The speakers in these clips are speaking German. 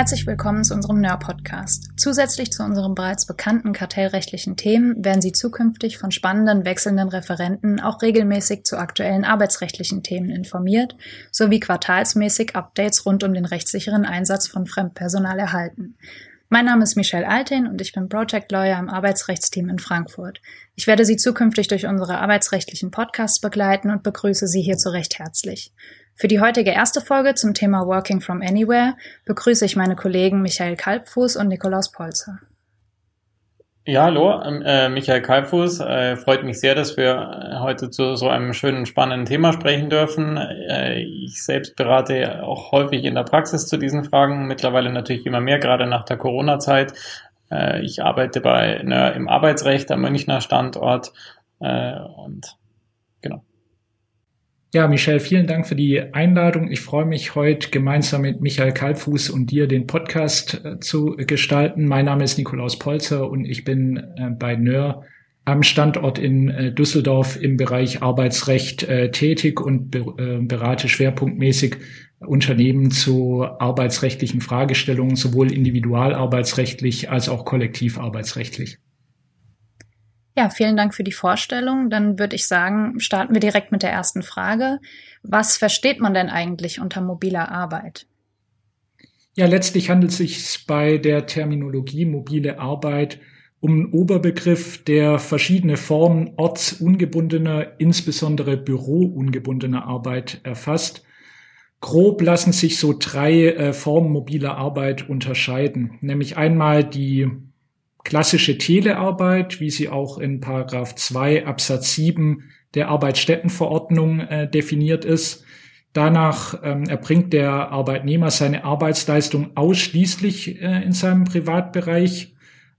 Herzlich willkommen zu unserem NER-Podcast. Zusätzlich zu unseren bereits bekannten kartellrechtlichen Themen werden Sie zukünftig von spannenden wechselnden Referenten auch regelmäßig zu aktuellen arbeitsrechtlichen Themen informiert, sowie quartalsmäßig Updates rund um den rechtssicheren Einsatz von Fremdpersonal erhalten. Mein Name ist Michelle Altin und ich bin Project Lawyer im Arbeitsrechtsteam in Frankfurt. Ich werde Sie zukünftig durch unsere arbeitsrechtlichen Podcasts begleiten und begrüße Sie hierzu recht herzlich. Für die heutige erste Folge zum Thema Working from Anywhere begrüße ich meine Kollegen Michael Kalbfuß und Nikolaus Polzer. Ja, hallo, ähm, äh, Michael Kalbfuß. Äh, freut mich sehr, dass wir heute zu so einem schönen, spannenden Thema sprechen dürfen. Äh, ich selbst berate auch häufig in der Praxis zu diesen Fragen, mittlerweile natürlich immer mehr, gerade nach der Corona-Zeit. Äh, ich arbeite bei ne, im Arbeitsrecht am Münchner Standort äh, und. Ja, Michelle, vielen Dank für die Einladung. Ich freue mich heute gemeinsam mit Michael Kalbfuß und dir den Podcast äh, zu gestalten. Mein Name ist Nikolaus Polzer und ich bin äh, bei NÖR am Standort in äh, Düsseldorf im Bereich Arbeitsrecht tätig und be berate schwerpunktmäßig Unternehmen zu arbeitsrechtlichen Fragestellungen, sowohl individualarbeitsrechtlich als auch kollektivarbeitsrechtlich. Ja, vielen Dank für die Vorstellung. Dann würde ich sagen, starten wir direkt mit der ersten Frage. Was versteht man denn eigentlich unter mobiler Arbeit? Ja, letztlich handelt es sich bei der Terminologie mobile Arbeit um einen Oberbegriff, der verschiedene Formen ortsungebundener, insbesondere büroungebundener Arbeit erfasst. Grob lassen sich so drei äh, Formen mobiler Arbeit unterscheiden, nämlich einmal die klassische Telearbeit, wie sie auch in Paragraph 2 Absatz 7 der Arbeitsstättenverordnung äh, definiert ist. Danach ähm, erbringt der Arbeitnehmer seine Arbeitsleistung ausschließlich äh, in seinem Privatbereich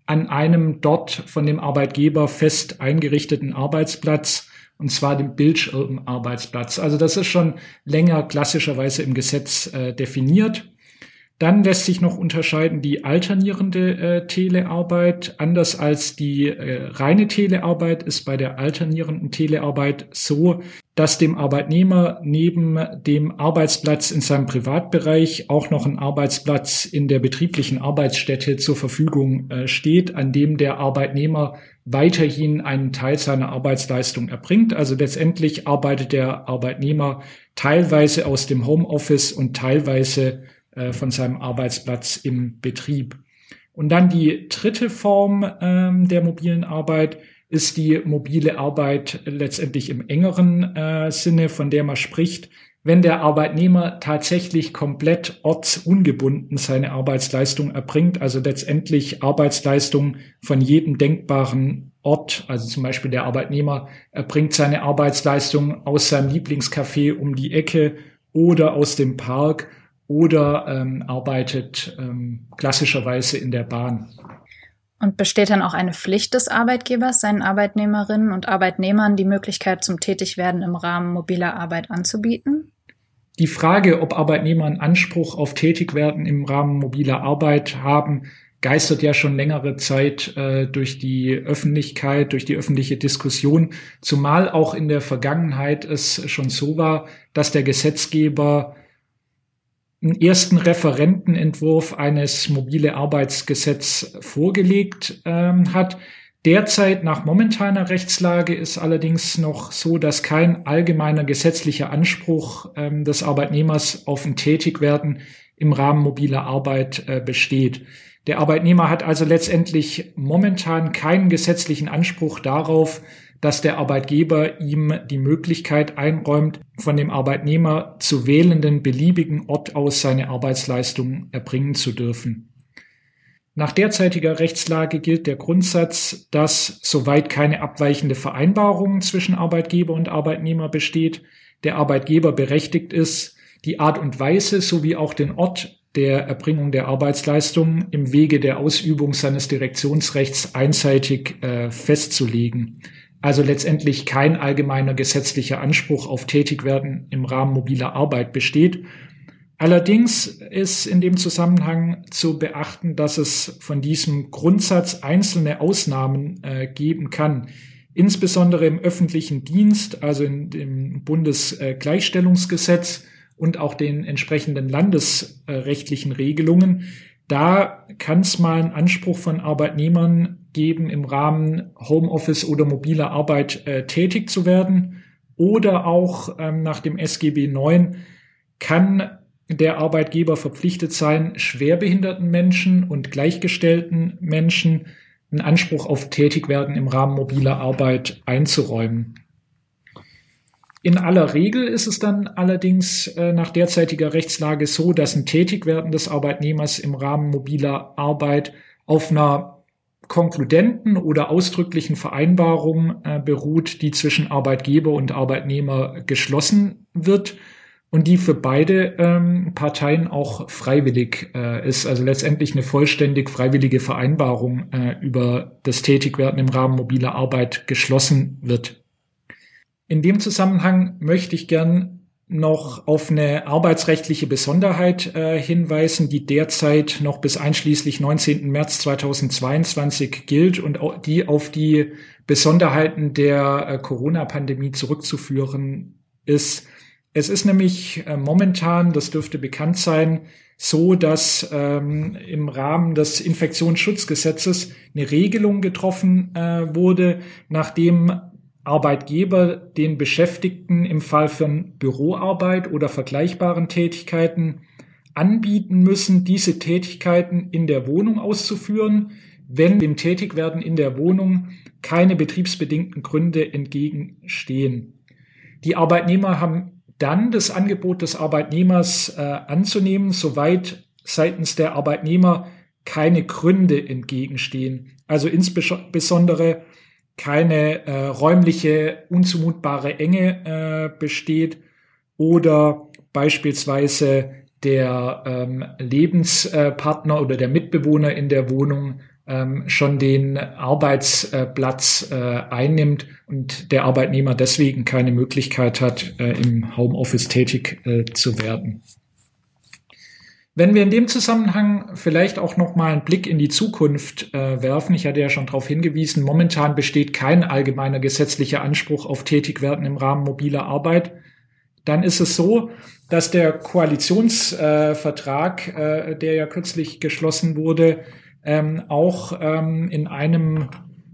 an einem dort von dem Arbeitgeber fest eingerichteten Arbeitsplatz, und zwar dem Bildschirmarbeitsplatz. Also das ist schon länger klassischerweise im Gesetz äh, definiert. Dann lässt sich noch unterscheiden die alternierende äh, Telearbeit. Anders als die äh, reine Telearbeit ist bei der alternierenden Telearbeit so, dass dem Arbeitnehmer neben dem Arbeitsplatz in seinem Privatbereich auch noch ein Arbeitsplatz in der betrieblichen Arbeitsstätte zur Verfügung äh, steht, an dem der Arbeitnehmer weiterhin einen Teil seiner Arbeitsleistung erbringt. Also letztendlich arbeitet der Arbeitnehmer teilweise aus dem Homeoffice und teilweise äh, von seinem Arbeitsplatz im Betrieb. Und dann die dritte Form ähm, der mobilen Arbeit ist die mobile Arbeit letztendlich im engeren äh, Sinne, von der man spricht, wenn der Arbeitnehmer tatsächlich komplett ortsungebunden seine Arbeitsleistung erbringt, also letztendlich Arbeitsleistung von jedem denkbaren Ort, also zum Beispiel der Arbeitnehmer erbringt seine Arbeitsleistung aus seinem Lieblingscafé um die Ecke oder aus dem Park oder ähm, arbeitet ähm, klassischerweise in der Bahn. Und besteht dann auch eine Pflicht des Arbeitgebers, seinen Arbeitnehmerinnen und Arbeitnehmern die Möglichkeit zum Tätigwerden im Rahmen mobiler Arbeit anzubieten? Die Frage, ob Arbeitnehmer einen Anspruch auf Tätigwerden im Rahmen mobiler Arbeit haben, geistert ja schon längere Zeit äh, durch die Öffentlichkeit, durch die öffentliche Diskussion, zumal auch in der Vergangenheit es schon so war, dass der Gesetzgeber einen ersten Referentenentwurf eines mobile Arbeitsgesetz vorgelegt ähm, hat. Derzeit nach momentaner Rechtslage ist allerdings noch so, dass kein allgemeiner gesetzlicher Anspruch ähm, des Arbeitnehmers auf ein Tätigwerden im Rahmen mobiler Arbeit äh, besteht. Der Arbeitnehmer hat also letztendlich momentan keinen gesetzlichen Anspruch darauf, dass der Arbeitgeber ihm die Möglichkeit einräumt, von dem Arbeitnehmer zu wählenden beliebigen Ort aus seine Arbeitsleistung erbringen zu dürfen. Nach derzeitiger Rechtslage gilt der Grundsatz, dass soweit keine abweichende Vereinbarung zwischen Arbeitgeber und Arbeitnehmer besteht, der Arbeitgeber berechtigt ist, die Art und Weise sowie auch den Ort der Erbringung der Arbeitsleistung im Wege der Ausübung seines Direktionsrechts einseitig äh, festzulegen also letztendlich kein allgemeiner gesetzlicher Anspruch auf Tätigwerden im Rahmen mobiler Arbeit besteht. Allerdings ist in dem Zusammenhang zu beachten, dass es von diesem Grundsatz einzelne Ausnahmen äh, geben kann. Insbesondere im öffentlichen Dienst, also in dem Bundesgleichstellungsgesetz und auch den entsprechenden landesrechtlichen Regelungen da kann es mal einen Anspruch von Arbeitnehmern geben, im Rahmen Homeoffice oder mobiler Arbeit äh, tätig zu werden. Oder auch ähm, nach dem SGB 9 kann der Arbeitgeber verpflichtet sein, schwerbehinderten Menschen und gleichgestellten Menschen einen Anspruch auf Tätigwerden im Rahmen mobiler Arbeit einzuräumen. In aller Regel ist es dann allerdings äh, nach derzeitiger Rechtslage so, dass ein Tätigwerden des Arbeitnehmers im Rahmen mobiler Arbeit auf einer konkludenten oder ausdrücklichen Vereinbarung äh, beruht, die zwischen Arbeitgeber und Arbeitnehmer geschlossen wird und die für beide ähm, Parteien auch freiwillig äh, ist, also letztendlich eine vollständig freiwillige Vereinbarung äh, über das Tätigwerden im Rahmen mobiler Arbeit geschlossen wird. In dem Zusammenhang möchte ich gern noch auf eine arbeitsrechtliche Besonderheit äh, hinweisen, die derzeit noch bis einschließlich 19. März 2022 gilt und die auf die Besonderheiten der äh, Corona-Pandemie zurückzuführen ist. Es ist nämlich äh, momentan, das dürfte bekannt sein, so, dass ähm, im Rahmen des Infektionsschutzgesetzes eine Regelung getroffen äh, wurde, nachdem Arbeitgeber den Beschäftigten im Fall von Büroarbeit oder vergleichbaren Tätigkeiten anbieten müssen, diese Tätigkeiten in der Wohnung auszuführen, wenn dem Tätigwerden in der Wohnung keine betriebsbedingten Gründe entgegenstehen. Die Arbeitnehmer haben dann das Angebot des Arbeitnehmers äh, anzunehmen, soweit seitens der Arbeitnehmer keine Gründe entgegenstehen. Also insbesondere keine äh, räumliche unzumutbare Enge äh, besteht oder beispielsweise der ähm, Lebenspartner oder der Mitbewohner in der Wohnung ähm, schon den Arbeitsplatz äh, einnimmt und der Arbeitnehmer deswegen keine Möglichkeit hat, äh, im Homeoffice tätig äh, zu werden. Wenn wir in dem Zusammenhang vielleicht auch noch mal einen Blick in die Zukunft äh, werfen, ich hatte ja schon darauf hingewiesen, momentan besteht kein allgemeiner gesetzlicher Anspruch auf Tätigwerden im Rahmen mobiler Arbeit, dann ist es so, dass der Koalitionsvertrag, äh, äh, der ja kürzlich geschlossen wurde, ähm, auch ähm, in einem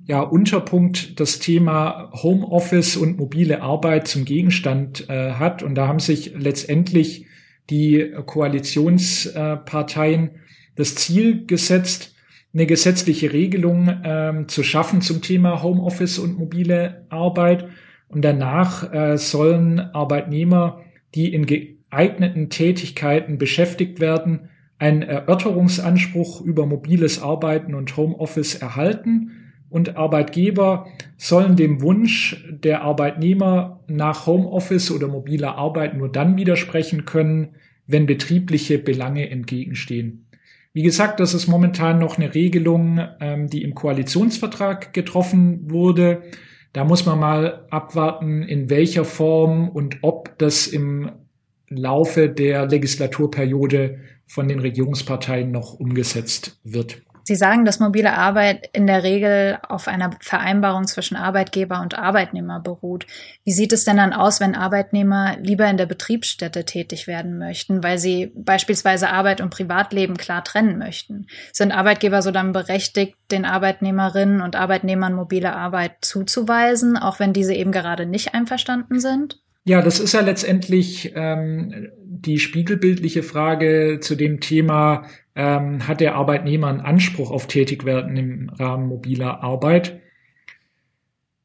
ja, Unterpunkt das Thema Homeoffice und mobile Arbeit zum Gegenstand äh, hat. Und da haben sich letztendlich die Koalitionsparteien das Ziel gesetzt, eine gesetzliche Regelung ähm, zu schaffen zum Thema Homeoffice und mobile Arbeit. Und danach äh, sollen Arbeitnehmer, die in geeigneten Tätigkeiten beschäftigt werden, einen Erörterungsanspruch über mobiles Arbeiten und Homeoffice erhalten und Arbeitgeber sollen dem Wunsch der Arbeitnehmer nach Homeoffice oder mobiler Arbeit nur dann widersprechen können, wenn betriebliche Belange entgegenstehen. Wie gesagt, das ist momentan noch eine Regelung, ähm, die im Koalitionsvertrag getroffen wurde. Da muss man mal abwarten, in welcher Form und ob das im Laufe der Legislaturperiode von den Regierungsparteien noch umgesetzt wird. Sie sagen, dass mobile Arbeit in der Regel auf einer Vereinbarung zwischen Arbeitgeber und Arbeitnehmer beruht. Wie sieht es denn dann aus, wenn Arbeitnehmer lieber in der Betriebsstätte tätig werden möchten, weil sie beispielsweise Arbeit und Privatleben klar trennen möchten? Sind Arbeitgeber so dann berechtigt, den Arbeitnehmerinnen und Arbeitnehmern mobile Arbeit zuzuweisen, auch wenn diese eben gerade nicht einverstanden sind? Ja, das ist ja letztendlich ähm, die spiegelbildliche Frage zu dem Thema, ähm, hat der Arbeitnehmer einen Anspruch auf Tätigwerden im Rahmen mobiler Arbeit.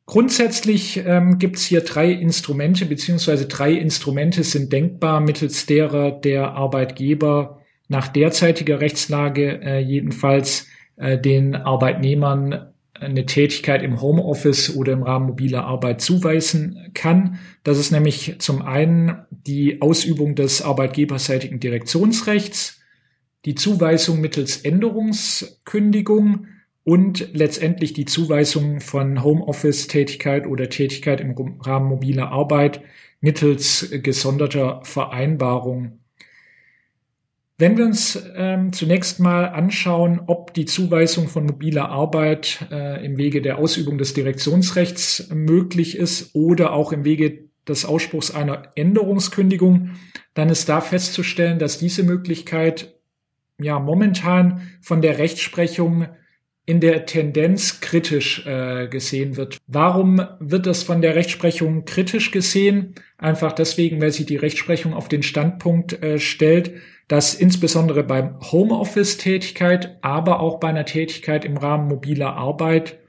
Grundsätzlich ähm, gibt es hier drei Instrumente, beziehungsweise drei Instrumente sind denkbar, mittels derer der Arbeitgeber nach derzeitiger Rechtslage äh, jedenfalls äh, den Arbeitnehmern eine Tätigkeit im Homeoffice oder im Rahmen mobiler Arbeit zuweisen kann. Das ist nämlich zum einen die Ausübung des arbeitgeberseitigen Direktionsrechts, die Zuweisung mittels Änderungskündigung und letztendlich die Zuweisung von Homeoffice-Tätigkeit oder Tätigkeit im Rahmen mobiler Arbeit mittels gesonderter Vereinbarung. Wenn wir uns ähm, zunächst mal anschauen, ob die Zuweisung von mobiler Arbeit äh, im Wege der Ausübung des Direktionsrechts möglich ist oder auch im Wege des Ausspruchs einer Änderungskündigung, dann ist da festzustellen, dass diese Möglichkeit ja momentan von der Rechtsprechung in der Tendenz kritisch äh, gesehen wird. Warum wird das von der Rechtsprechung kritisch gesehen? Einfach deswegen, weil sie die Rechtsprechung auf den Standpunkt äh, stellt, dass insbesondere beim Homeoffice-Tätigkeit, aber auch bei einer Tätigkeit im Rahmen mobiler Arbeit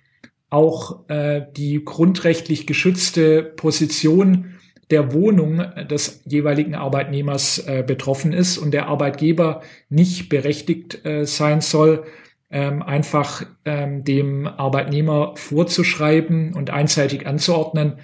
auch äh, die grundrechtlich geschützte Position der Wohnung des jeweiligen Arbeitnehmers äh, betroffen ist und der Arbeitgeber nicht berechtigt äh, sein soll, ähm, einfach ähm, dem Arbeitnehmer vorzuschreiben und einseitig anzuordnen,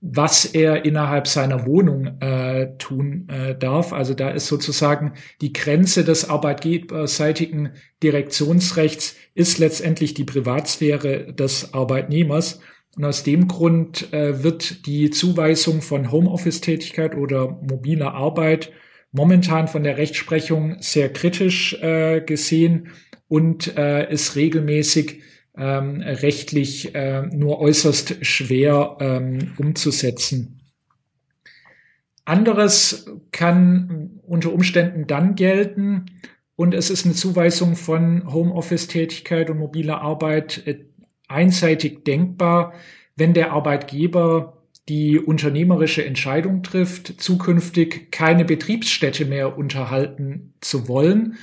was er innerhalb seiner Wohnung äh, tun äh, darf. Also da ist sozusagen die Grenze des arbeitgeberseitigen Direktionsrechts ist letztendlich die Privatsphäre des Arbeitnehmers. Und aus dem Grund äh, wird die Zuweisung von Homeoffice-Tätigkeit oder mobiler Arbeit momentan von der Rechtsprechung sehr kritisch äh, gesehen und äh, ist regelmäßig ähm, rechtlich äh, nur äußerst schwer ähm, umzusetzen. Anderes kann unter Umständen dann gelten und es ist eine Zuweisung von Homeoffice-Tätigkeit und mobiler Arbeit äh, einseitig denkbar, wenn der Arbeitgeber die unternehmerische Entscheidung trifft, zukünftig keine Betriebsstätte mehr unterhalten zu wollen,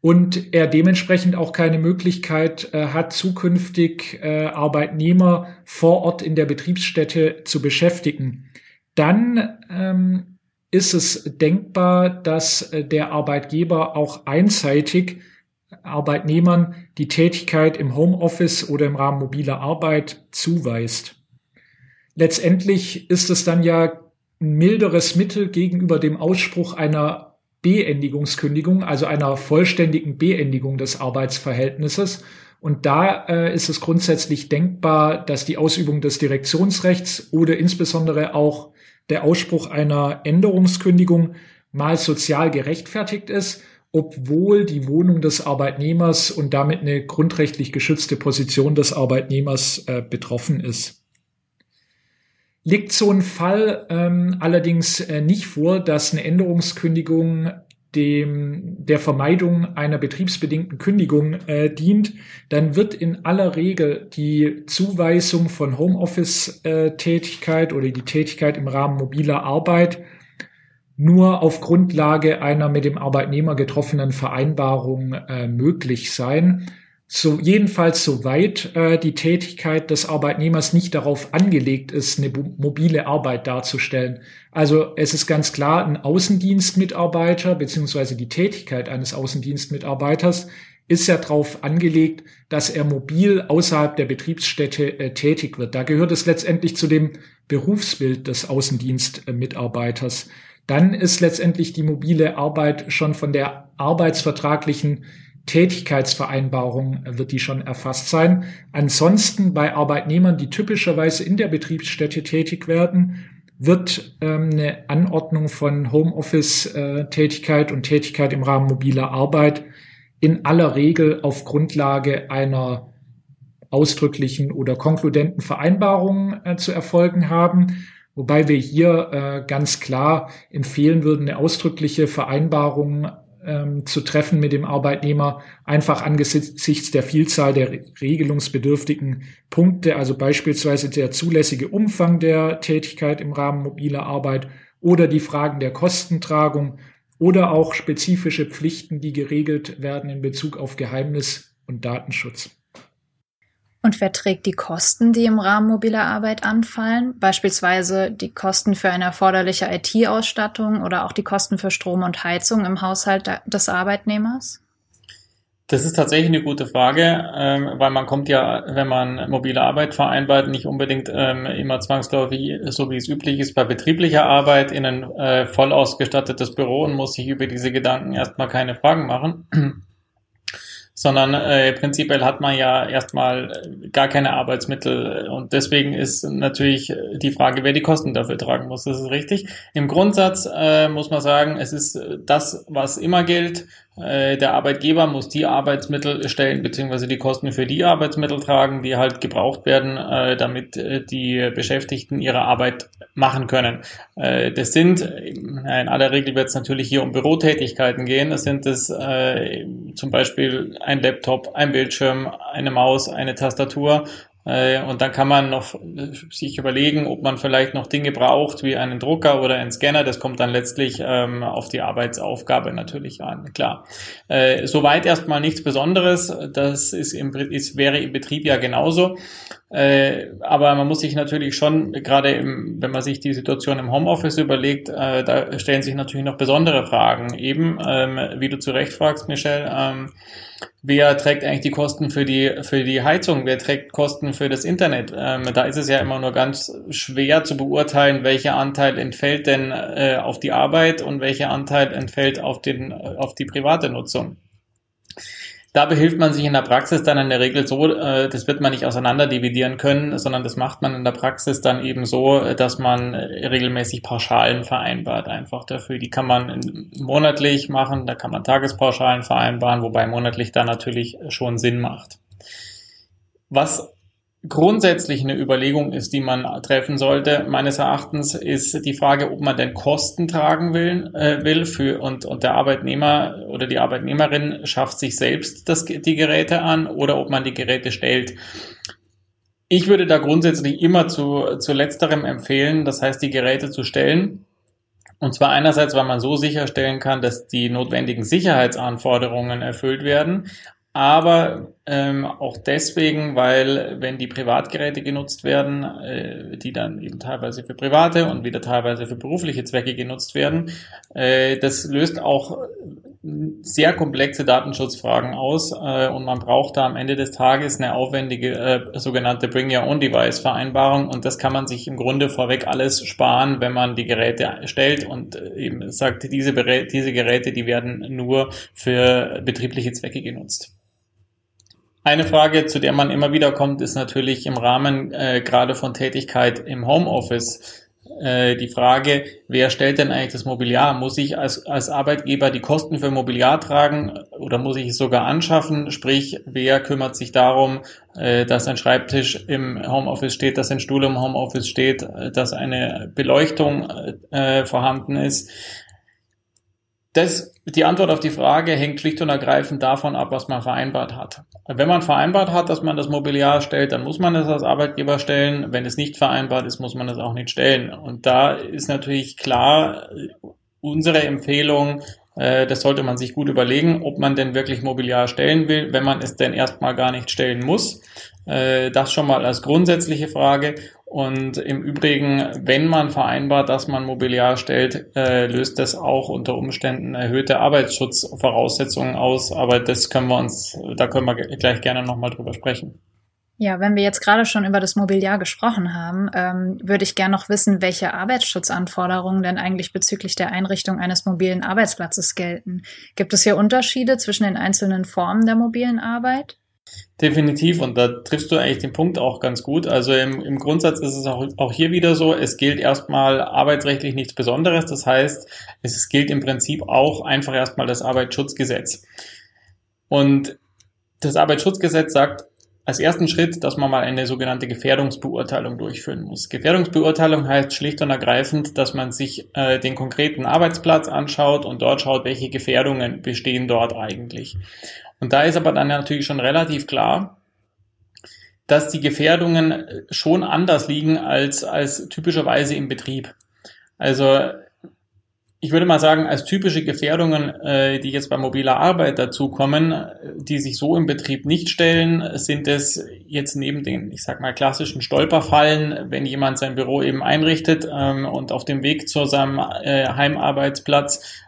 und er dementsprechend auch keine Möglichkeit äh, hat, zukünftig äh, Arbeitnehmer vor Ort in der Betriebsstätte zu beschäftigen, dann ähm, ist es denkbar, dass äh, der Arbeitgeber auch einseitig Arbeitnehmern die Tätigkeit im Homeoffice oder im Rahmen mobiler Arbeit zuweist. Letztendlich ist es dann ja ein milderes Mittel gegenüber dem Ausspruch einer Beendigungskündigung, also einer vollständigen Beendigung des Arbeitsverhältnisses. Und da äh, ist es grundsätzlich denkbar, dass die Ausübung des Direktionsrechts oder insbesondere auch der Ausspruch einer Änderungskündigung mal sozial gerechtfertigt ist, obwohl die Wohnung des Arbeitnehmers und damit eine grundrechtlich geschützte Position des Arbeitnehmers äh, betroffen ist. Liegt so ein Fall ähm, allerdings äh, nicht vor, dass eine Änderungskündigung dem der Vermeidung einer betriebsbedingten Kündigung äh, dient, dann wird in aller Regel die Zuweisung von Homeoffice-Tätigkeit äh, oder die Tätigkeit im Rahmen mobiler Arbeit nur auf Grundlage einer mit dem Arbeitnehmer getroffenen Vereinbarung äh, möglich sein so jedenfalls soweit äh, die Tätigkeit des Arbeitnehmers nicht darauf angelegt ist, eine mobile Arbeit darzustellen. Also es ist ganz klar, ein Außendienstmitarbeiter beziehungsweise die Tätigkeit eines Außendienstmitarbeiters ist ja darauf angelegt, dass er mobil außerhalb der Betriebsstätte äh, tätig wird. Da gehört es letztendlich zu dem Berufsbild des Außendienstmitarbeiters. Dann ist letztendlich die mobile Arbeit schon von der arbeitsvertraglichen Tätigkeitsvereinbarung wird die schon erfasst sein. Ansonsten bei Arbeitnehmern, die typischerweise in der Betriebsstätte tätig werden, wird ähm, eine Anordnung von Homeoffice-Tätigkeit und Tätigkeit im Rahmen mobiler Arbeit in aller Regel auf Grundlage einer ausdrücklichen oder konkludenten Vereinbarung äh, zu erfolgen haben. Wobei wir hier äh, ganz klar empfehlen würden, eine ausdrückliche Vereinbarung ähm, zu treffen mit dem Arbeitnehmer, einfach angesichts der Vielzahl der regelungsbedürftigen Punkte, also beispielsweise der zulässige Umfang der Tätigkeit im Rahmen mobiler Arbeit oder die Fragen der Kostentragung oder auch spezifische Pflichten, die geregelt werden in Bezug auf Geheimnis und Datenschutz. Und wer trägt die Kosten, die im Rahmen mobiler Arbeit anfallen? Beispielsweise die Kosten für eine erforderliche IT-Ausstattung oder auch die Kosten für Strom und Heizung im Haushalt des Arbeitnehmers? Das ist tatsächlich eine gute Frage, ähm, weil man kommt ja, wenn man mobile Arbeit vereinbart, nicht unbedingt ähm, immer zwangsläufig, so wie es üblich ist, bei betrieblicher Arbeit in ein äh, voll ausgestattetes Büro und muss sich über diese Gedanken erstmal keine Fragen machen sondern äh, prinzipiell hat man ja erstmal äh, gar keine Arbeitsmittel und deswegen ist natürlich die Frage, wer die Kosten dafür tragen muss. Das ist richtig. Im Grundsatz äh, muss man sagen, es ist das, was immer gilt. Äh, der Arbeitgeber muss die Arbeitsmittel stellen, beziehungsweise die Kosten für die Arbeitsmittel tragen, die halt gebraucht werden, äh, damit äh, die Beschäftigten ihre Arbeit machen können. Äh, das sind, in aller Regel wird es natürlich hier um Bürotätigkeiten gehen. Das sind es zum Beispiel ein Laptop, ein Bildschirm, eine Maus, eine Tastatur und dann kann man noch äh, sich überlegen, ob man vielleicht noch Dinge braucht, wie einen Drucker oder einen Scanner. Das kommt dann letztlich ähm, auf die Arbeitsaufgabe natürlich an, klar. Äh, soweit erstmal nichts Besonderes. Das ist im, ist, wäre im Betrieb ja genauso. Äh, aber man muss sich natürlich schon, gerade im, wenn man sich die Situation im Homeoffice überlegt, äh, da stellen sich natürlich noch besondere Fragen. Eben, ähm, wie du zu Recht fragst, Michelle, ähm, wer trägt eigentlich die Kosten für die, für die Heizung? Wer trägt Kosten für das Internet? Ähm, da ist es ja immer nur ganz schwer zu beurteilen, welcher Anteil entfällt denn äh, auf die Arbeit und welcher Anteil entfällt auf, den, auf die private Nutzung. Da behilft man sich in der Praxis dann in der Regel so, äh, das wird man nicht auseinander dividieren können, sondern das macht man in der Praxis dann eben so, dass man regelmäßig Pauschalen vereinbart einfach dafür. Die kann man monatlich machen, da kann man Tagespauschalen vereinbaren, wobei monatlich da natürlich schon Sinn macht. Was grundsätzlich eine Überlegung ist, die man treffen sollte, meines Erachtens, ist die Frage, ob man denn Kosten tragen will, äh, will für und, und der Arbeitnehmer oder die Arbeitnehmerin schafft sich selbst das, die Geräte an oder ob man die Geräte stellt. Ich würde da grundsätzlich immer zu, zu letzterem empfehlen, das heißt, die Geräte zu stellen. Und zwar einerseits, weil man so sicherstellen kann, dass die notwendigen Sicherheitsanforderungen erfüllt werden, aber ähm, auch deswegen, weil wenn die Privatgeräte genutzt werden, äh, die dann eben teilweise für private und wieder teilweise für berufliche Zwecke genutzt werden, äh, das löst auch sehr komplexe Datenschutzfragen aus äh, und man braucht da am Ende des Tages eine aufwendige äh, sogenannte Bring Your Own Device Vereinbarung und das kann man sich im Grunde vorweg alles sparen, wenn man die Geräte stellt und äh, eben sagt, diese, diese Geräte, die werden nur für betriebliche Zwecke genutzt. Eine Frage, zu der man immer wieder kommt, ist natürlich im Rahmen äh, gerade von Tätigkeit im Homeoffice äh, die Frage, wer stellt denn eigentlich das Mobiliar? Muss ich als, als Arbeitgeber die Kosten für Mobiliar tragen oder muss ich es sogar anschaffen? Sprich, wer kümmert sich darum, äh, dass ein Schreibtisch im Homeoffice steht, dass ein Stuhl im Homeoffice steht, äh, dass eine Beleuchtung äh, vorhanden ist? Das, die Antwort auf die Frage hängt schlicht und ergreifend davon ab, was man vereinbart hat. Wenn man vereinbart hat, dass man das Mobiliar stellt, dann muss man es als Arbeitgeber stellen. Wenn es nicht vereinbart ist, muss man es auch nicht stellen. Und da ist natürlich klar unsere Empfehlung, äh, das sollte man sich gut überlegen, ob man denn wirklich Mobiliar stellen will, wenn man es denn erstmal gar nicht stellen muss. Äh, das schon mal als grundsätzliche Frage. Und im Übrigen, wenn man vereinbart, dass man Mobiliar stellt, äh, löst das auch unter Umständen erhöhte Arbeitsschutzvoraussetzungen aus. Aber das können wir uns, da können wir gleich gerne nochmal drüber sprechen. Ja, wenn wir jetzt gerade schon über das Mobiliar gesprochen haben, ähm, würde ich gerne noch wissen, welche Arbeitsschutzanforderungen denn eigentlich bezüglich der Einrichtung eines mobilen Arbeitsplatzes gelten. Gibt es hier Unterschiede zwischen den einzelnen Formen der mobilen Arbeit? Definitiv, und da triffst du eigentlich den Punkt auch ganz gut. Also im, im Grundsatz ist es auch, auch hier wieder so, es gilt erstmal arbeitsrechtlich nichts Besonderes. Das heißt, es gilt im Prinzip auch einfach erstmal das Arbeitsschutzgesetz. Und das Arbeitsschutzgesetz sagt als ersten Schritt, dass man mal eine sogenannte Gefährdungsbeurteilung durchführen muss. Gefährdungsbeurteilung heißt schlicht und ergreifend, dass man sich äh, den konkreten Arbeitsplatz anschaut und dort schaut, welche Gefährdungen bestehen dort eigentlich. Und da ist aber dann natürlich schon relativ klar, dass die Gefährdungen schon anders liegen als, als typischerweise im Betrieb. Also ich würde mal sagen, als typische Gefährdungen, äh, die jetzt bei mobiler Arbeit dazukommen, die sich so im Betrieb nicht stellen, sind es jetzt neben den, ich sag mal, klassischen Stolperfallen, wenn jemand sein Büro eben einrichtet ähm, und auf dem Weg zu seinem äh, Heimarbeitsplatz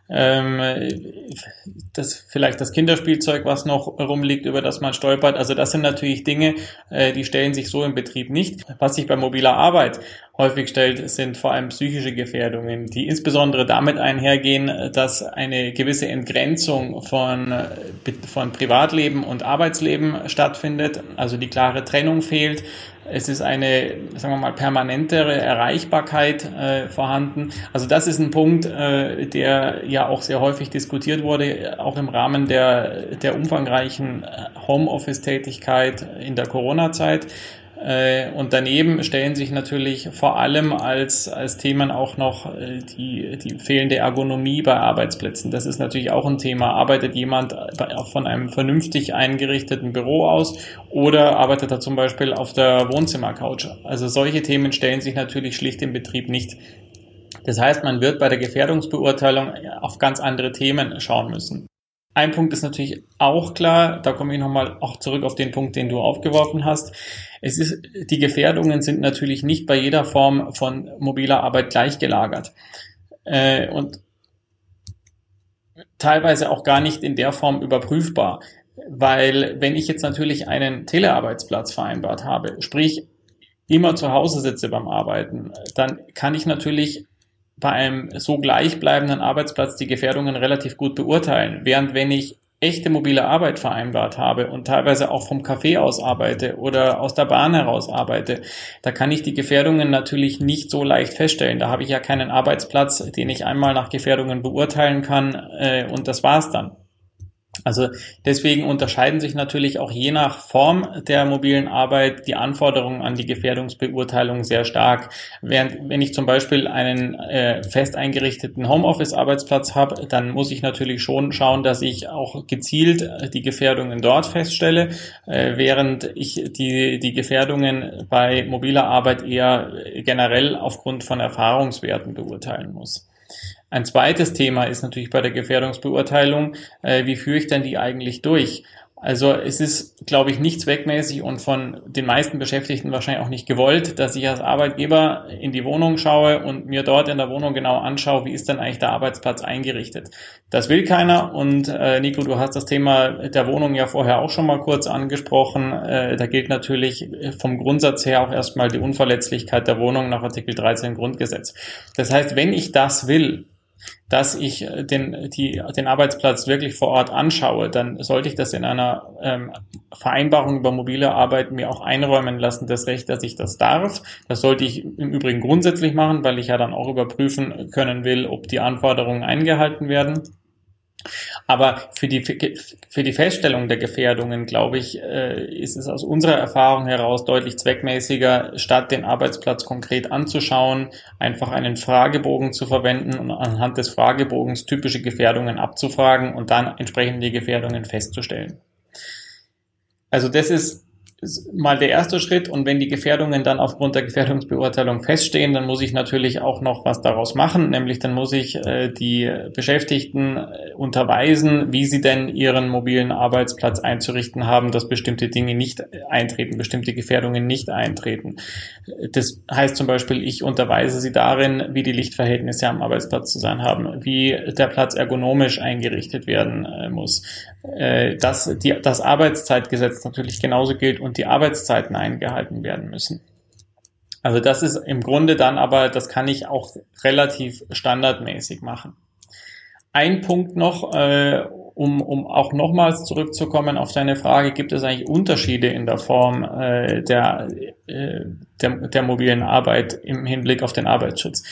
das vielleicht das Kinderspielzeug, was noch rumliegt, über das man stolpert. Also das sind natürlich Dinge, äh, die stellen sich so im Betrieb nicht. Was sich bei mobiler Arbeit häufig stellt, sind vor allem psychische Gefährdungen, die insbesondere damit einhergehen, dass eine gewisse Entgrenzung von, von Privatleben und Arbeitsleben stattfindet, also die klare Trennung fehlt. Es ist eine, sagen wir mal, permanentere Erreichbarkeit äh, vorhanden. Also das ist ein Punkt, äh, der ja auch sehr häufig diskutiert wurde, auch im Rahmen der, der umfangreichen Homeoffice-Tätigkeit in der Corona-Zeit. Äh, und daneben stellen sich natürlich vor allem als, als Themen auch noch äh, die, die fehlende Ergonomie bei Arbeitsplätzen. Das ist natürlich auch ein Thema. Arbeitet jemand von einem vernünftig eingerichteten Büro aus oder arbeitet er zum Beispiel auf der Wohnzimmercouch? Also solche Themen stellen sich natürlich schlicht im Betrieb nicht. Das heißt, man wird bei der Gefährdungsbeurteilung auf ganz andere Themen schauen müssen. Ein Punkt ist natürlich auch klar, da komme ich nochmal auch zurück auf den Punkt, den du aufgeworfen hast. Es ist, die Gefährdungen sind natürlich nicht bei jeder Form von mobiler Arbeit gleich gelagert. Äh, und teilweise auch gar nicht in der Form überprüfbar. Weil wenn ich jetzt natürlich einen Telearbeitsplatz vereinbart habe, sprich immer zu Hause sitze beim Arbeiten, dann kann ich natürlich bei einem so gleichbleibenden Arbeitsplatz die Gefährdungen relativ gut beurteilen. Während wenn ich echte mobile Arbeit vereinbart habe und teilweise auch vom Café aus arbeite oder aus der Bahn heraus arbeite, da kann ich die Gefährdungen natürlich nicht so leicht feststellen. Da habe ich ja keinen Arbeitsplatz, den ich einmal nach Gefährdungen beurteilen kann äh, und das war's dann. Also deswegen unterscheiden sich natürlich auch je nach Form der mobilen Arbeit die Anforderungen an die Gefährdungsbeurteilung sehr stark. Während wenn ich zum Beispiel einen äh, fest eingerichteten Homeoffice-Arbeitsplatz habe, dann muss ich natürlich schon schauen, dass ich auch gezielt die Gefährdungen dort feststelle, äh, während ich die, die Gefährdungen bei mobiler Arbeit eher generell aufgrund von Erfahrungswerten beurteilen muss. Ein zweites Thema ist natürlich bei der Gefährdungsbeurteilung, äh, wie führe ich denn die eigentlich durch? Also es ist, glaube ich, nicht zweckmäßig und von den meisten Beschäftigten wahrscheinlich auch nicht gewollt, dass ich als Arbeitgeber in die Wohnung schaue und mir dort in der Wohnung genau anschaue, wie ist denn eigentlich der Arbeitsplatz eingerichtet. Das will keiner und äh, Nico, du hast das Thema der Wohnung ja vorher auch schon mal kurz angesprochen. Äh, da gilt natürlich vom Grundsatz her auch erstmal die Unverletzlichkeit der Wohnung nach Artikel 13 Grundgesetz. Das heißt, wenn ich das will, dass ich äh, den, die, den Arbeitsplatz wirklich vor Ort anschaue, dann sollte ich das in einer ähm, Vereinbarung über mobile Arbeit mir auch einräumen lassen, das Recht, dass ich das darf. Das sollte ich im Übrigen grundsätzlich machen, weil ich ja dann auch überprüfen können will, ob die Anforderungen eingehalten werden. Aber für die, für die Feststellung der Gefährdungen, glaube ich, äh, ist es aus unserer Erfahrung heraus deutlich zweckmäßiger, statt den Arbeitsplatz konkret anzuschauen, einfach einen Fragebogen zu verwenden und anhand des Fragebogens typische Gefährdungen abzufragen und dann entsprechend die Gefährdungen festzustellen. Also das ist mal der erste Schritt. Und wenn die Gefährdungen dann aufgrund der Gefährdungsbeurteilung feststehen, dann muss ich natürlich auch noch was daraus machen. Nämlich dann muss ich äh, die Beschäftigten äh, unterweisen, wie sie denn ihren mobilen Arbeitsplatz einzurichten haben, dass bestimmte Dinge nicht eintreten, bestimmte Gefährdungen nicht eintreten. Das heißt zum Beispiel, ich unterweise sie darin, wie die Lichtverhältnisse am Arbeitsplatz zu sein haben, wie der Platz ergonomisch eingerichtet werden äh, muss, äh, dass die, das Arbeitszeitgesetz natürlich genauso gilt und die Arbeitszeiten eingehalten werden müssen. Also das ist im Grunde dann aber, das kann ich auch relativ standardmäßig machen. Ein Punkt noch, äh, um, um auch nochmals zurückzukommen auf deine Frage, gibt es eigentlich Unterschiede in der Form äh, der, äh, der, der mobilen Arbeit im Hinblick auf den Arbeitsschutz?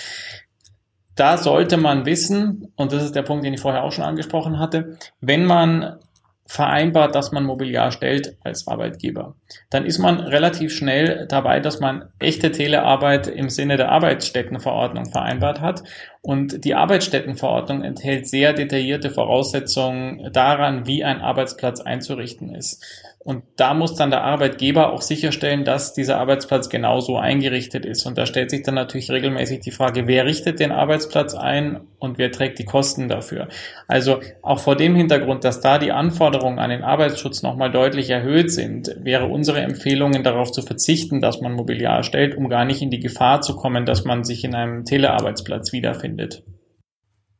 Da sollte man wissen, und das ist der Punkt, den ich vorher auch schon angesprochen hatte, wenn man vereinbart, dass man Mobiliar stellt als Arbeitgeber. Dann ist man relativ schnell dabei, dass man echte Telearbeit im Sinne der Arbeitsstättenverordnung vereinbart hat. Und die Arbeitsstättenverordnung enthält sehr detaillierte Voraussetzungen daran, wie ein Arbeitsplatz einzurichten ist. Und da muss dann der Arbeitgeber auch sicherstellen, dass dieser Arbeitsplatz genauso eingerichtet ist. Und da stellt sich dann natürlich regelmäßig die Frage, wer richtet den Arbeitsplatz ein und wer trägt die Kosten dafür. Also auch vor dem Hintergrund, dass da die Anforderungen an den Arbeitsschutz nochmal deutlich erhöht sind, wäre unsere Empfehlung, darauf zu verzichten, dass man Mobiliar stellt, um gar nicht in die Gefahr zu kommen, dass man sich in einem Telearbeitsplatz wiederfindet.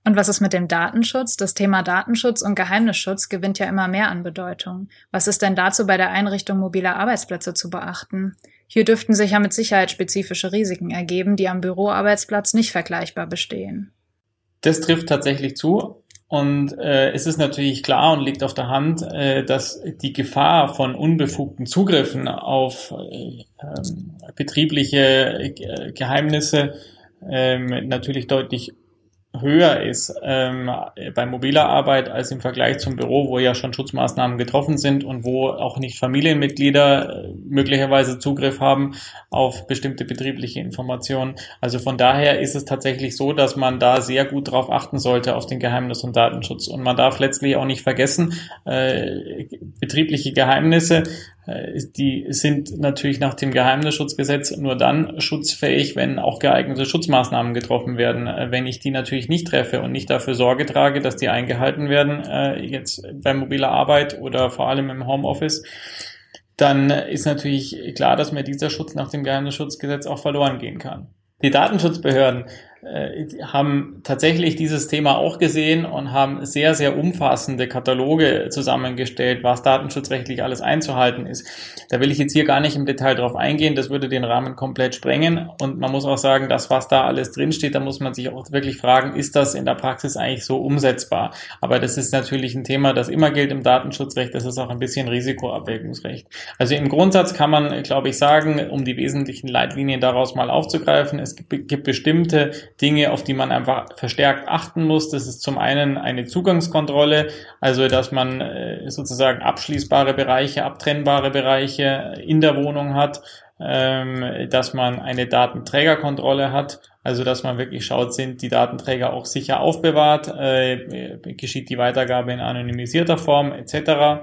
Und was ist mit dem Datenschutz? Das Thema Datenschutz und Geheimnisschutz gewinnt ja immer mehr an Bedeutung. Was ist denn dazu bei der Einrichtung mobiler Arbeitsplätze zu beachten? Hier dürften sich ja mit Sicherheit spezifische Risiken ergeben, die am Büroarbeitsplatz nicht vergleichbar bestehen. Das trifft tatsächlich zu. Und äh, es ist natürlich klar und liegt auf der Hand, äh, dass die Gefahr von unbefugten Zugriffen auf äh, ähm, betriebliche äh, Geheimnisse ähm, natürlich deutlich höher ist ähm, bei mobiler Arbeit als im Vergleich zum Büro, wo ja schon Schutzmaßnahmen getroffen sind und wo auch nicht Familienmitglieder äh, möglicherweise Zugriff haben auf bestimmte betriebliche Informationen. Also von daher ist es tatsächlich so, dass man da sehr gut darauf achten sollte auf den Geheimnis- und Datenschutz. Und man darf letztlich auch nicht vergessen, äh, betriebliche Geheimnisse die sind natürlich nach dem Geheimnisschutzgesetz nur dann schutzfähig, wenn auch geeignete Schutzmaßnahmen getroffen werden. Äh, wenn ich die natürlich nicht treffe und nicht dafür Sorge trage, dass die eingehalten werden, äh, jetzt bei mobiler Arbeit oder vor allem im Homeoffice, dann ist natürlich klar, dass mir dieser Schutz nach dem Geheimnisschutzgesetz auch verloren gehen kann. Die Datenschutzbehörden äh, haben tatsächlich dieses Thema auch gesehen und haben sehr, sehr umfassende Kataloge zusammengestellt, was datenschutzrechtlich alles einzuhalten ist. Da will ich jetzt hier gar nicht im Detail drauf eingehen, das würde den Rahmen komplett sprengen. Und man muss auch sagen, das, was da alles drinsteht, da muss man sich auch wirklich fragen, ist das in der Praxis eigentlich so umsetzbar? Aber das ist natürlich ein Thema, das immer gilt im Datenschutzrecht, das ist auch ein bisschen Risikoabwägungsrecht. Also im Grundsatz kann man, glaube ich, sagen, um die wesentlichen Leitlinien daraus mal aufzugreifen, es gibt, gibt bestimmte Dinge, auf die man einfach verstärkt achten muss. Das ist zum einen eine Zugangskontrolle, also dass man äh, sozusagen abschließbare Bereiche, abtrennbare Bereiche in der Wohnung hat, ähm, dass man eine Datenträgerkontrolle hat, also dass man wirklich schaut, sind die Datenträger auch sicher aufbewahrt, äh, geschieht die Weitergabe in anonymisierter Form etc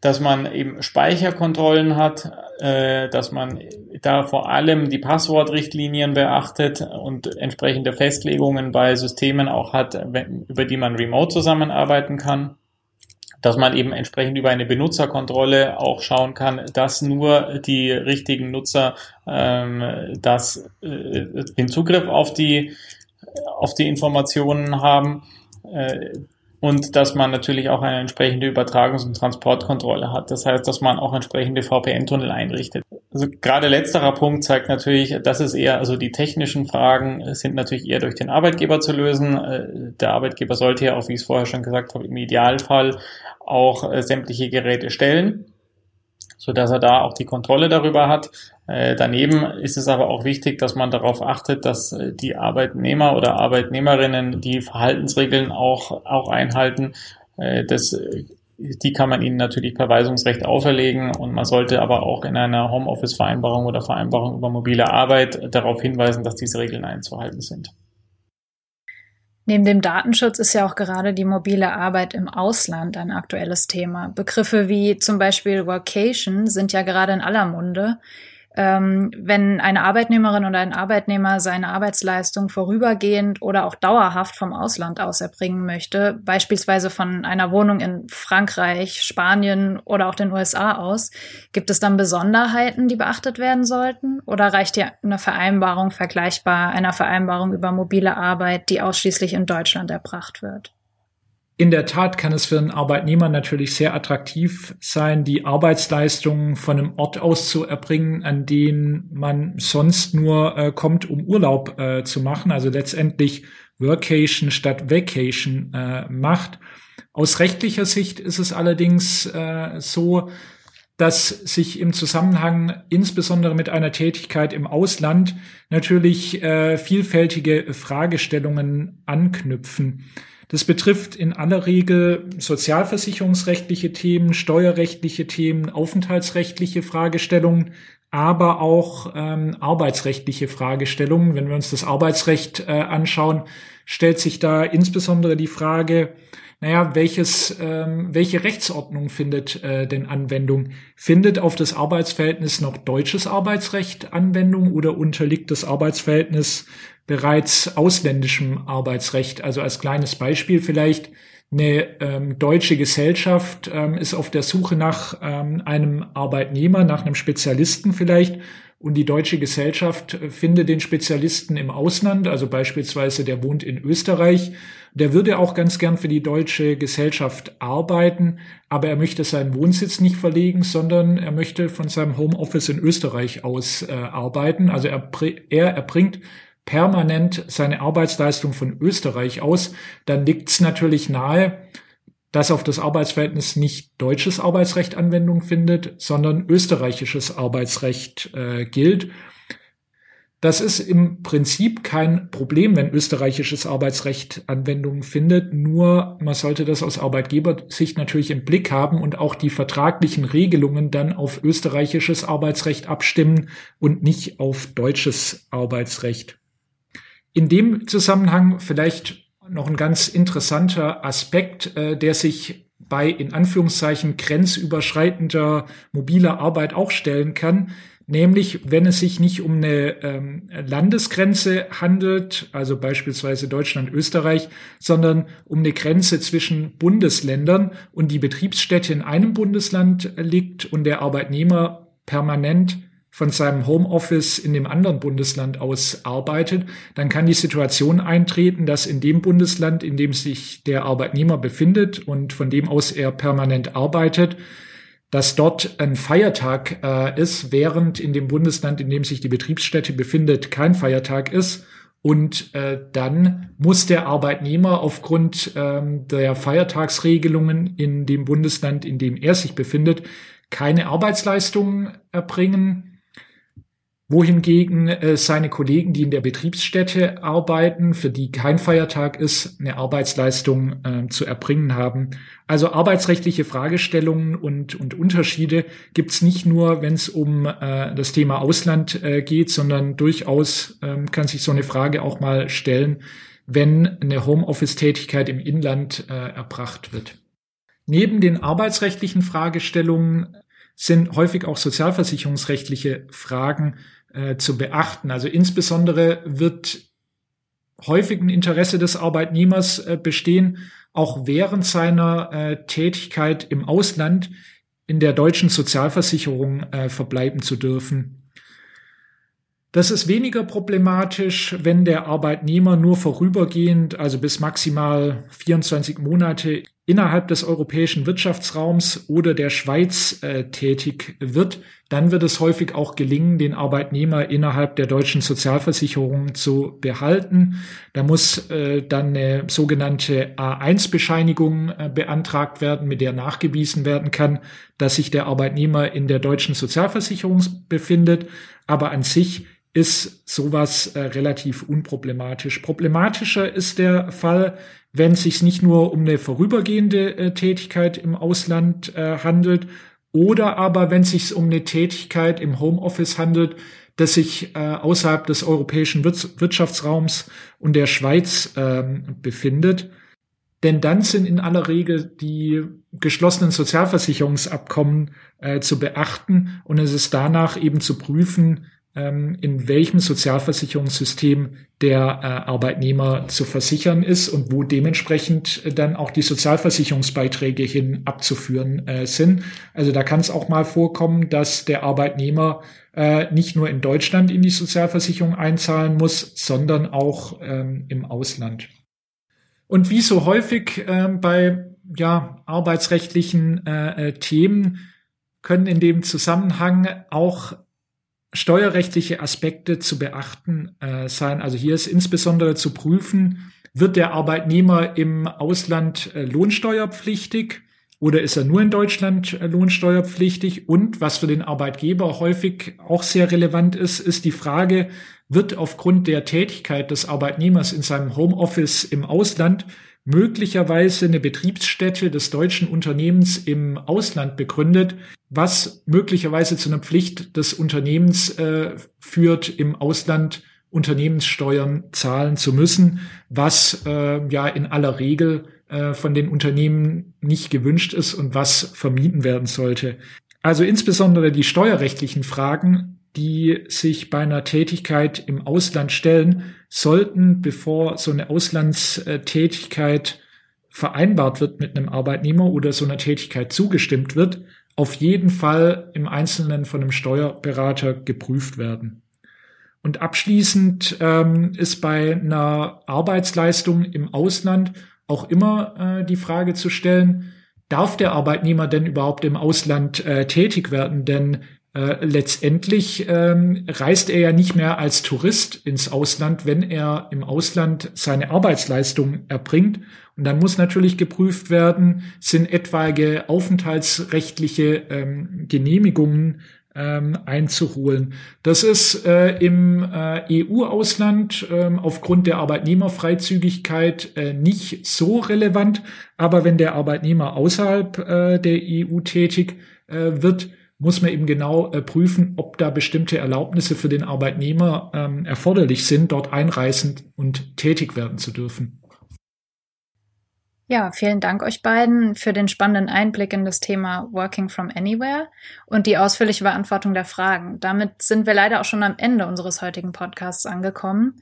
dass man eben Speicherkontrollen hat, äh, dass man da vor allem die Passwortrichtlinien beachtet und entsprechende Festlegungen bei Systemen auch hat, über die man remote zusammenarbeiten kann dass man eben entsprechend über eine Benutzerkontrolle auch schauen kann, dass nur die richtigen Nutzer ähm, das, äh, den Zugriff auf die, auf die Informationen haben. Äh, und dass man natürlich auch eine entsprechende Übertragungs- und Transportkontrolle hat. Das heißt, dass man auch entsprechende VPN-Tunnel einrichtet. Also gerade letzterer Punkt zeigt natürlich, dass es eher, also die technischen Fragen sind natürlich eher durch den Arbeitgeber zu lösen. Äh, der Arbeitgeber sollte ja auch, wie ich es vorher schon gesagt habe, im Idealfall auch äh, sämtliche Geräte stellen so dass er da auch die Kontrolle darüber hat. Äh, daneben ist es aber auch wichtig, dass man darauf achtet, dass äh, die Arbeitnehmer oder Arbeitnehmerinnen die Verhaltensregeln auch, auch einhalten. Äh, das, die kann man ihnen natürlich per Weisungsrecht auferlegen und man sollte aber auch in einer Homeoffice-Vereinbarung oder Vereinbarung über mobile Arbeit darauf hinweisen, dass diese Regeln einzuhalten sind. Neben dem Datenschutz ist ja auch gerade die mobile Arbeit im Ausland ein aktuelles Thema. Begriffe wie zum Beispiel Workation sind ja gerade in aller Munde ähm, wenn eine Arbeitnehmerin oder ein Arbeitnehmer seine Arbeitsleistung vorübergehend oder auch dauerhaft vom Ausland aus erbringen möchte, beispielsweise von einer Wohnung in Frankreich, Spanien oder auch den USA aus, gibt es dann Besonderheiten, die beachtet werden sollten? Oder reicht hier eine Vereinbarung vergleichbar einer Vereinbarung über mobile Arbeit, die ausschließlich in Deutschland erbracht wird? In der Tat kann es für einen Arbeitnehmer natürlich sehr attraktiv sein, die Arbeitsleistungen von einem Ort aus zu erbringen, an den man sonst nur äh, kommt, um Urlaub äh, zu machen, also letztendlich Workation statt Vacation äh, macht. Aus rechtlicher Sicht ist es allerdings äh, so, dass sich im Zusammenhang insbesondere mit einer Tätigkeit im Ausland natürlich äh, vielfältige Fragestellungen anknüpfen. Das betrifft in aller Regel sozialversicherungsrechtliche Themen, steuerrechtliche Themen, aufenthaltsrechtliche Fragestellungen, aber auch ähm, arbeitsrechtliche Fragestellungen. Wenn wir uns das Arbeitsrecht äh, anschauen, stellt sich da insbesondere die Frage, naja, welches, ähm, welche Rechtsordnung findet äh, denn Anwendung? Findet auf das Arbeitsverhältnis noch deutsches Arbeitsrecht Anwendung oder unterliegt das Arbeitsverhältnis bereits ausländischem Arbeitsrecht. Also als kleines Beispiel vielleicht eine ähm, deutsche Gesellschaft ähm, ist auf der Suche nach ähm, einem Arbeitnehmer, nach einem Spezialisten vielleicht. Und die deutsche Gesellschaft findet den Spezialisten im Ausland, also beispielsweise der wohnt in Österreich. Der würde auch ganz gern für die deutsche Gesellschaft arbeiten, aber er möchte seinen Wohnsitz nicht verlegen, sondern er möchte von seinem Homeoffice in Österreich aus äh, arbeiten. Also er, er erbringt permanent seine Arbeitsleistung von Österreich aus, dann liegt es natürlich nahe, dass auf das Arbeitsverhältnis nicht deutsches Arbeitsrecht Anwendung findet, sondern österreichisches Arbeitsrecht äh, gilt. Das ist im Prinzip kein Problem, wenn österreichisches Arbeitsrecht Anwendung findet. Nur man sollte das aus Arbeitgebersicht natürlich im Blick haben und auch die vertraglichen Regelungen dann auf österreichisches Arbeitsrecht abstimmen und nicht auf deutsches Arbeitsrecht. In dem Zusammenhang vielleicht noch ein ganz interessanter Aspekt, äh, der sich bei in Anführungszeichen grenzüberschreitender mobiler Arbeit auch stellen kann, nämlich wenn es sich nicht um eine ähm, Landesgrenze handelt, also beispielsweise Deutschland, Österreich, sondern um eine Grenze zwischen Bundesländern und die Betriebsstätte in einem Bundesland liegt und der Arbeitnehmer permanent von seinem Homeoffice in dem anderen Bundesland aus arbeitet, dann kann die Situation eintreten, dass in dem Bundesland, in dem sich der Arbeitnehmer befindet und von dem aus er permanent arbeitet, dass dort ein Feiertag äh, ist, während in dem Bundesland, in dem sich die Betriebsstätte befindet, kein Feiertag ist. Und äh, dann muss der Arbeitnehmer aufgrund ähm, der Feiertagsregelungen in dem Bundesland, in dem er sich befindet, keine Arbeitsleistungen erbringen, wohingegen äh, seine Kollegen, die in der Betriebsstätte arbeiten, für die kein Feiertag ist, eine Arbeitsleistung äh, zu erbringen haben. Also arbeitsrechtliche Fragestellungen und, und Unterschiede gibt es nicht nur, wenn es um äh, das Thema Ausland äh, geht, sondern durchaus äh, kann sich so eine Frage auch mal stellen, wenn eine Homeoffice-Tätigkeit im Inland äh, erbracht wird. Neben den arbeitsrechtlichen Fragestellungen sind häufig auch sozialversicherungsrechtliche Fragen äh, zu beachten. Also insbesondere wird häufig ein Interesse des Arbeitnehmers äh, bestehen, auch während seiner äh, Tätigkeit im Ausland in der deutschen Sozialversicherung äh, verbleiben zu dürfen. Das ist weniger problematisch, wenn der Arbeitnehmer nur vorübergehend, also bis maximal 24 Monate innerhalb des europäischen Wirtschaftsraums oder der Schweiz äh, tätig wird. Dann wird es häufig auch gelingen, den Arbeitnehmer innerhalb der deutschen Sozialversicherung zu behalten. Da muss äh, dann eine sogenannte A1-Bescheinigung äh, beantragt werden, mit der nachgewiesen werden kann, dass sich der Arbeitnehmer in der deutschen Sozialversicherung befindet. Aber an sich ist sowas äh, relativ unproblematisch. Problematischer ist der Fall, wenn es sich nicht nur um eine vorübergehende äh, Tätigkeit im Ausland äh, handelt, oder aber wenn es sich um eine Tätigkeit im Homeoffice handelt, das sich äh, außerhalb des europäischen Wirtschaftsraums und der Schweiz ähm, befindet. Denn dann sind in aller Regel die geschlossenen Sozialversicherungsabkommen äh, zu beachten und es ist danach eben zu prüfen, in welchem Sozialversicherungssystem der äh, Arbeitnehmer zu versichern ist und wo dementsprechend äh, dann auch die Sozialversicherungsbeiträge hin abzuführen äh, sind. Also da kann es auch mal vorkommen, dass der Arbeitnehmer nicht nur in Deutschland in die Sozialversicherung einzahlen muss, sondern auch ähm, im Ausland. Und wie so häufig ähm, bei ja, arbeitsrechtlichen Themen können in dem Zusammenhang auch steuerrechtliche Aspekte zu beachten äh, sein. Also hier ist insbesondere zu prüfen, wird der Arbeitnehmer im Ausland äh, lohnsteuerpflichtig oder ist er nur in Deutschland äh, lohnsteuerpflichtig? Und was für den Arbeitgeber häufig auch sehr relevant ist, ist die Frage, wird aufgrund der Tätigkeit des Arbeitnehmers in seinem Homeoffice im Ausland möglicherweise eine Betriebsstätte des deutschen Unternehmens im Ausland begründet, was möglicherweise zu einer Pflicht des Unternehmens äh, führt, im Ausland Unternehmenssteuern zahlen zu müssen, was äh, ja in aller Regel äh, von den Unternehmen nicht gewünscht ist und was vermieden werden sollte. Also insbesondere die steuerrechtlichen Fragen die sich bei einer Tätigkeit im Ausland stellen, sollten, bevor so eine Auslandstätigkeit vereinbart wird mit einem Arbeitnehmer oder so einer Tätigkeit zugestimmt wird, auf jeden Fall im Einzelnen von einem Steuerberater geprüft werden. Und abschließend ähm, ist bei einer Arbeitsleistung im Ausland auch immer äh, die Frage zu stellen, darf der Arbeitnehmer denn überhaupt im Ausland äh, tätig werden? Denn Äh, letztendlich ähm, reist er ja nicht mehr als Tourist ins Ausland, wenn er im Ausland seine Arbeitsleistung erbringt. Und dann muss natürlich geprüft werden, sind etwaige aufenthaltsrechtliche ähm, Genehmigungen ähm, einzuholen. Das ist äh, im äh, EU-Ausland äh, aufgrund der Arbeitnehmerfreizügigkeit äh, nicht so relevant, aber wenn der Arbeitnehmer außerhalb äh, der EU tätig äh, wird, muss man eben genau äh, prüfen, ob da bestimmte Erlaubnisse für den Arbeitnehmer ähm, erforderlich sind, dort einreisen und tätig werden zu dürfen. Ja, vielen Dank euch beiden für den spannenden Einblick in das Thema Working from Anywhere und die ausführliche Beantwortung der Fragen. Damit sind wir leider auch schon am Ende unseres heutigen Podcasts angekommen.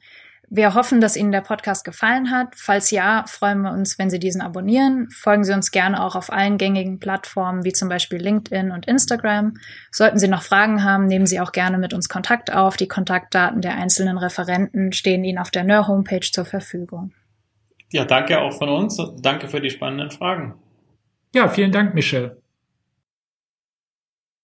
Wir hoffen, dass Ihnen der Podcast gefallen hat. Falls ja, freuen wir uns, wenn Sie diesen abonnieren. Folgen Sie uns gerne auch auf allen gängigen Plattformen wie zum Beispiel LinkedIn und Instagram. Sollten Sie noch Fragen haben, nehmen Sie auch gerne mit uns Kontakt auf. Die Kontaktdaten der einzelnen Referenten stehen Ihnen auf der NER Homepage zur Verfügung. Ja, danke auch von uns. Danke für die spannenden Fragen. Ja, vielen Dank, Michelle.